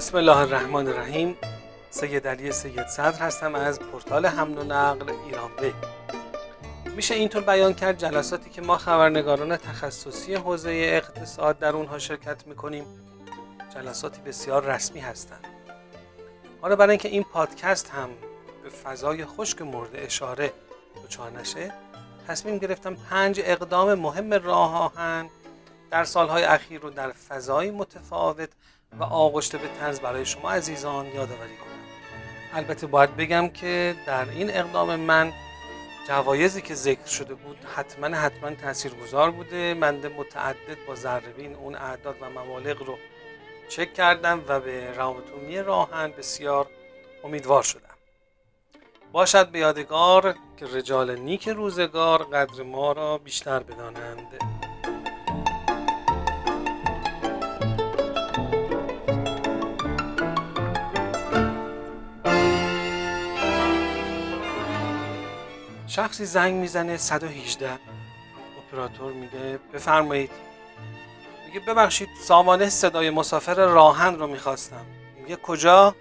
بسم الله الرحمن الرحیم. سید علی سید صدر هستم از پورتال حمل و نقل ایران بی میشه اینطور بیان کرد جلساتی که ما خبرنگاران تخصصی حوزه اقتصاد در اونها شرکت می‌کنیم. جلساتی بسیار رسمی هستند. حالا برای اینکه این پادکست هم به فضای خشک مورد اشاره دچار نشه تصمیم گرفتم پنج اقدام مهم راه آهن در سالهای اخیر رو در فضای متفاوت و آغشته به طرز برای شما عزیزان یادآوری کنم. البته باید بگم که در این اقدام من جوایزی که ذکر شده بود حتما حتما تاثیرگذار بوده. من متعدد با ذربین اون اعداد و مبالغ رو چک کردم و به روابط راهن بسیار امیدوار شدم. باشد به یادگار که رجال نیک روزگار قدر ما را بیشتر بدانند. شخصی زنگ می‌زنه 118 اپراتور میگه بفرمایید. میگه ببخشید سامانه صدای مسافر راهن رو می‌خواستم. میگه کجا؟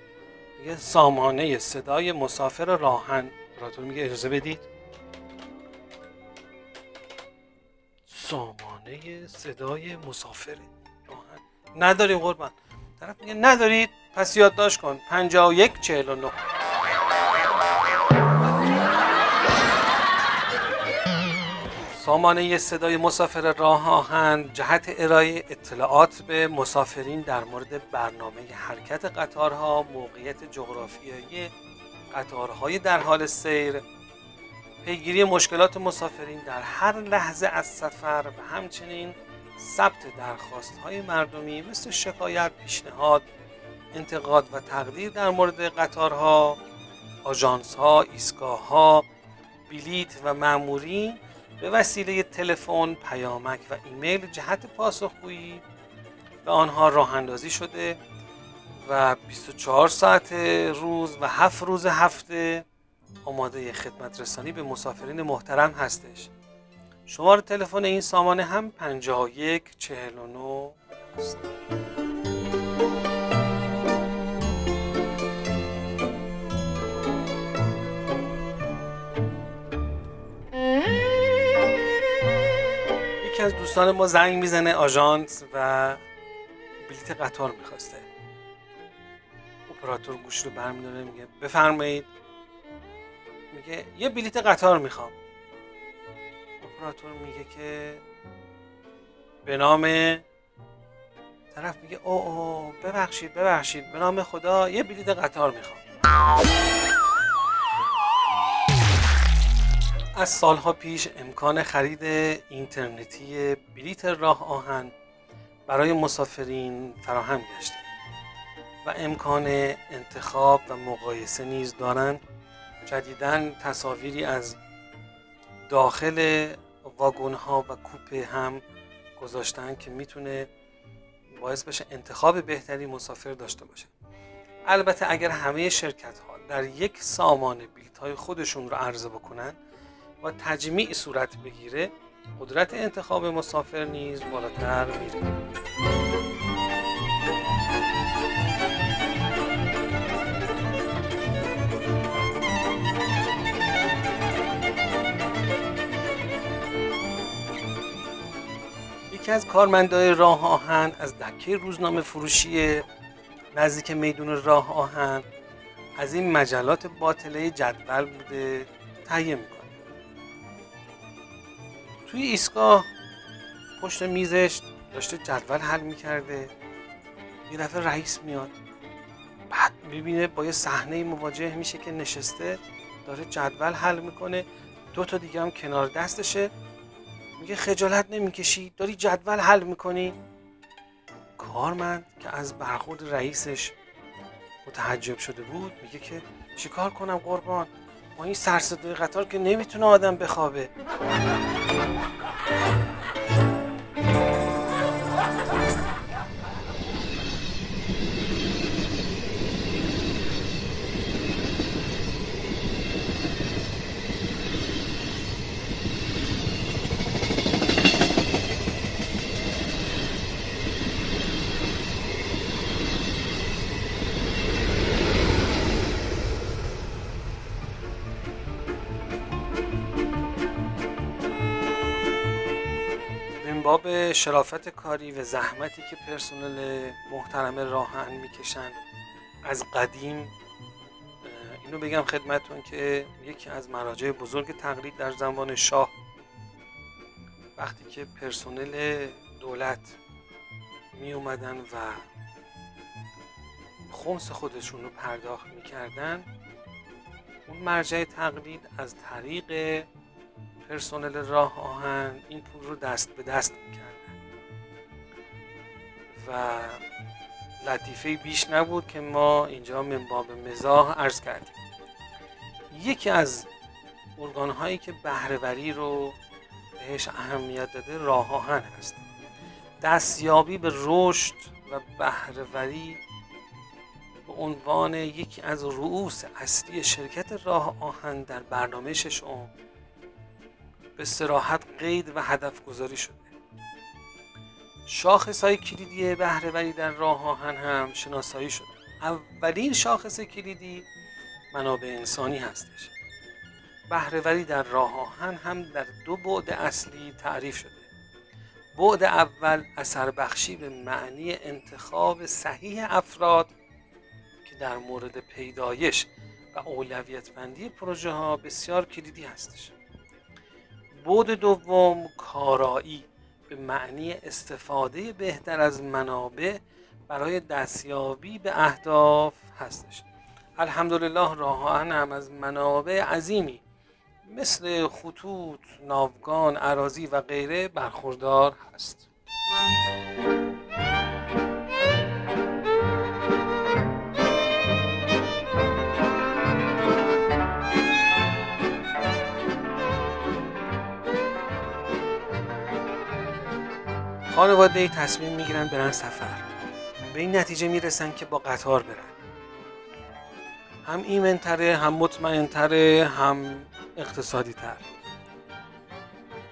میگه سامانه صدای مسافر راهن. اپراتور میگه اجازه بدید؟ سامانه صدای مسافر راهن. نداریم قربان. طرف میگه ندارید. پس یادداشت کن. 51 49 سامانه صدای مسافر راه آهن جهت ارائه اطلاعات به مسافرین در مورد برنامه حرکت قطارها، موقعیت جغرافیایی قطارهای در حال سیر، پیگیری مشکلات مسافرین در هر لحظه از سفر و همچنین ثبت درخواست های مردمی مثل شکایت، پیشنهاد، انتقاد و تقدیر در مورد قطارها، آژانس ها، ایستگاه ها، بلیت و مامورین به وسیله تلفن، پیامک و ایمیل جهت پاسخگویی به آنها راه اندازی شده و 24 ساعت روز و 7 روز هفته آماده خدمت رسانی به مسافرین محترم هستش. شماره تلفن این سامانه هم 51 49 است دوستان ما زنگ می‌زنه آژانس و بلیت قطار می‌خواسته. اپراتور گوش رو برمیداره میگه بفرمایید. میگه یه بلیت قطار می‌خوام. اپراتور میگه که به نام طرف میگه او او ببخشید ببخشید. به نام خدا یه بلیت قطار می‌خوام. از سالها پیش امکان خرید اینترنتی بلیت راه آهن برای مسافرین فراهم گشته و امکان انتخاب و مقایسه نیز دارند. جدیدا تصاویری از داخل واگن ها و کوپه هم گذاشتن که می‌تونه باعث بشه انتخاب بهتری مسافر داشته باشه. البته اگر همه شرکت ها در یک سامان بلیت های خودشون رو عرضه بکنن و تجمیع صورت بگیره قدرت انتخاب مسافر نیز بالاتر میره. یکی از کارمندای راه آهن از دکه روزنامه فروشی نزدیک میدون راه آهن از این مجلات باطله جدول بوده تهیه می‌کنه. توی ایستگاه پشت میزش داشته جدول حل می‌کرده. یه دفعه رئیس میاد. بعد می‌بینه با یه صحنه مواجه میشه که نشسته داره جدول حل می‌کنه. دو تا دیگه هم کنار دستشه. میگه خجالت نمی‌کشی داری جدول حل می‌کنی. کارمند که از برخورد رئیسش متحجب شده بود میگه که چیکار کنم قربان؟ با این سرصدای قطار که نمی‌تونه آدم بخوابه. Ha ha ha! باب شرافت کاری و زحمتی که پرسنل محترم راهن می‌کشن. از قدیم اینو بگم خدمتون که یکی از مراجع بزرگ تقلید در زمان شاه. وقتی که پرسنل دولت می اومدن و خمس خودشون رو پرداخت می‌کردن اون مرجع تقلید از طریق پرسنل راه آهن این پول رو دست به دست می‌کردن. و لطیفه بیش نبود که ما اینجا من باب مزاح عرض کردیم. یکی از ارگان هایی که بهرهوری رو بهش اهمیت داده راه آهن هست. دستیابی به رشد و بهرهوری به عنوان یکی از رؤوس اصلی شرکت راه آهن در برنامه ششم به سراحت قید و هدف گذاری شده. شاخص های کلیدی بهرهوری در راه آهن هم شناسایی شده. اولین شاخص کلیدی منابع انسانی هستش. بهرهوری در راه آهن هم در دو بعد اصلی تعریف شده. بعد اول اثر بخشی به معنی انتخاب صحیح افراد که در مورد پیدایش و اولویت بندی پروژه ها بسیار کلیدی هستش. بعد دوم کارایی به معنی استفاده بهتر از منابع برای دستیابی به اهداف هستش الحمدلله راه هم از منابع عظیمی مثل خطوط، ناوگان، عراضی و غیره برخوردار هست. خانواده تصمیم می‌گیرن برن سفر. به این نتیجه می‌رسن که با قطار برن. هم ایمنتره هم مطمئنتره هم اقتصادی تر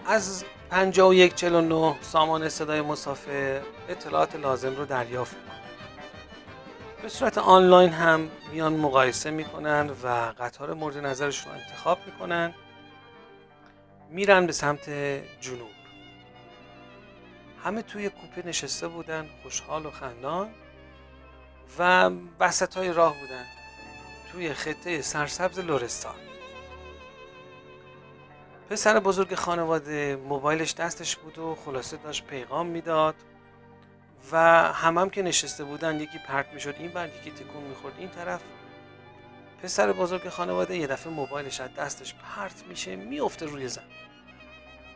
از 5149 سامان صدای مسافر اطلاعات لازم رو دریافت می‌کنن. به صورت آنلاین هم میان مقایسه می‌کنن و قطار مورد نظرشون رو انتخاب می‌کنن. میرن به سمت جنوب. همه توی کوپه نشسته بودن خوشحال و خندان و وسط های راه بودن توی خطه سرسبز لورستان پسر بزرگ خانواده موبایلش دستش بود و خلاصه داشت پیغام می‌داد و همم هم که نشسته بودن یکی پرت می‌شد این بر یکی تکون می‌خورد. این طرف پسر بزرگ خانواده یه دفعه موبایلش از دستش پرت میشه میفته روی زمین.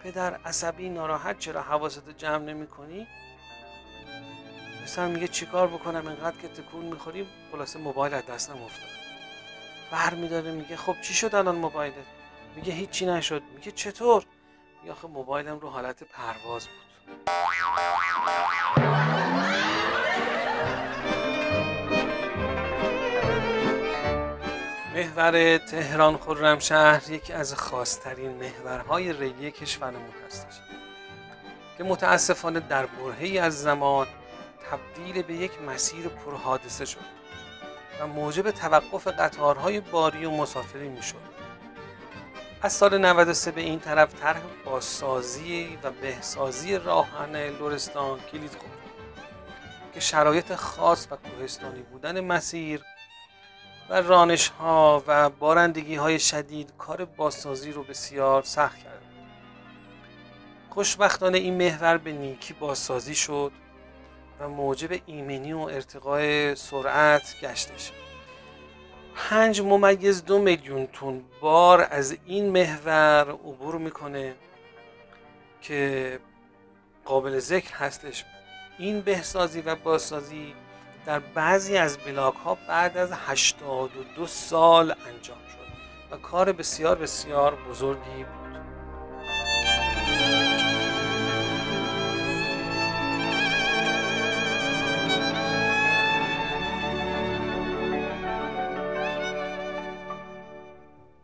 پدر عصبی ناراحت چرا حواست جمع نمی کنی؟ پسر میگه چیکار بکنم انقدر که تکون می‌خوریم خلاصه موبایل از دستم افتاد. بر میداره میگه خب چی شد الان موبایلت؟ میگه هیچی نشد. میگه چطور؟ میگه آخه موبایلم رو حالت پرواز بود. محور تهران خرمشهر یکی از خاصترین محورهای ریلی کشورمون هستش. که متاسفانه در برهی از زمان تبدیل به یک مسیر پرحادثه شد و موجب توقف قطارهای باری و مسافری می‌شد. از سال 93 به این طرف طرح بازسازی و بهسازی راهن لورستان کلید خورد که شرایط خاص و کوهستانی بودن مسیر و رانش ها و بارندگی های شدید کار بازسازی رو بسیار سخت کرد. خوشبختانه این محور به نیکی بازسازی شد و موجب ایمنی و ارتقای سرعت گشتش پنج ممیز دو میلیون تون بار از این محور عبور می‌کنه که قابل ذکر هستش. این بهسازی و بازسازی در بعضی از بلاک ها بعد از 82 سال انجام شد و کار بسیار بسیار بزرگی بود.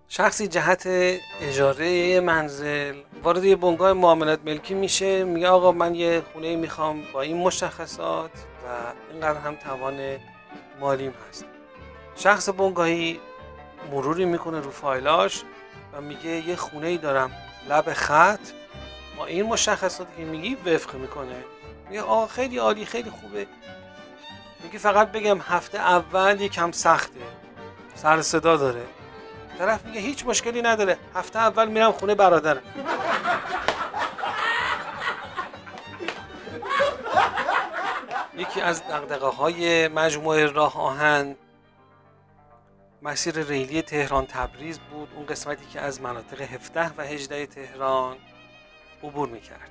شخصی جهت اجاره منزل وارد یه بنگاه معاملات ملکی میشه میگه آقا من یه خونه می‌خوام با این مشخصات. اینقدر هم توان مالیم هست. شخص بنگاهی مروری می‌کنه رو فایلاش و میگه یه خونه ای دارم لب خط. با این مشخصاتی که میگی وفق می‌کنه. میگه آه خیلی عالی خیلی خوبه. میگه فقط بگم هفته اول یکم سخته. سر صدا داره. طرف میگه هیچ مشکلی نداره. هفته اول میرم خونه برادرم. از دقدقه های مجموعه راه آهن مسیر ریلی تهران تبریز بود اون قسمتی که از مناطق 17 و 18 تهران عبور می‌کرد.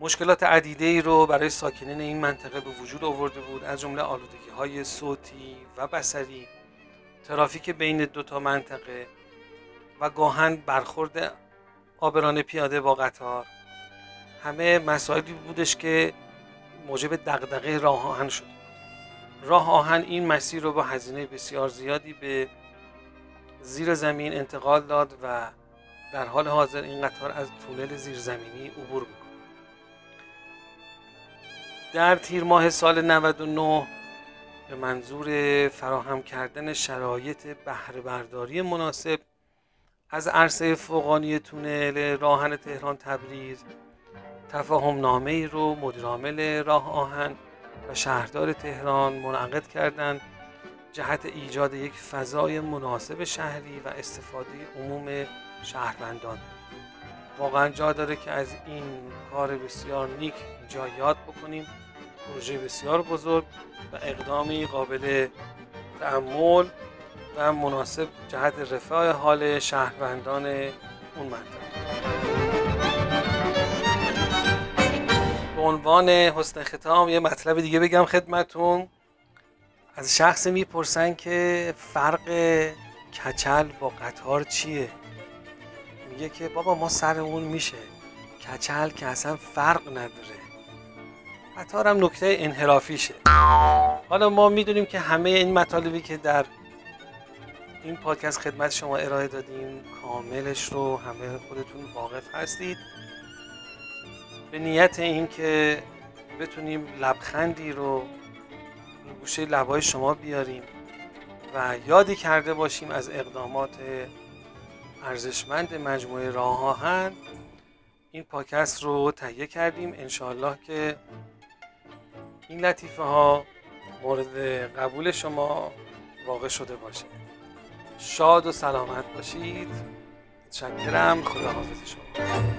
مشکلات عدیده ای رو برای ساکنین این منطقه به وجود آورده بود از جمله آلودگی های صوتی و بسری ترافیک بین دو تا منطقه و گاهن برخورد آبران پیاده با قطار. همه مسائلی بودش که موجب دغدغه راه آهن شد. راه آهن این مسیر رو با هزینه بسیار زیادی به زیر زمین انتقال داد و در حال حاضر این قطار از تونل زیرزمینی عبور می‌کنه در تیر ماه سال 99 به منظور فراهم کردن شرایط بهره برداری مناسب از عرصه فوقانی تونل راهن تهران تبریز تفاهم نامه ای رو مدیرعامل راه آهن و شهردار تهران منعقد کردند. جهت ایجاد یک فضای مناسب شهری و استفاده عموم شهروندان. واقعا جا داره که از این کار بسیار نیک جا یاد بکنیم. پروژه بسیار بزرگ و اقدامی قابل تعمل و مناسب جهت رفاه حال شهروندان اون منطقه. به عنوان حسن ختام یه مطلب دیگه بگم خدمتون. از شخص می‌پرسن که فرق کچل با قطار چیه؟ میگه که بابا ما سرمون میشه. کچل که اصلا فرق نداره. قطار هم نکته انحرافیشه. حالا ما می‌دونیم که همه این مطالبی که در این پادکست خدمت شما ارائه دادیم کاملش رو همه خودتون واقف هستید. به نیت این که بتونیم لبخندی رو گوشه لبای شما بیاریم و یادی کرده باشیم از اقدامات ارزشمند مجموعه راه آهن. این پاکست رو تهیه کردیم انشاالله که این لطیفه ها مورد قبول شما واقع شده باشه. شاد و سلامت باشید. متشکرم. خدا حافظ شما.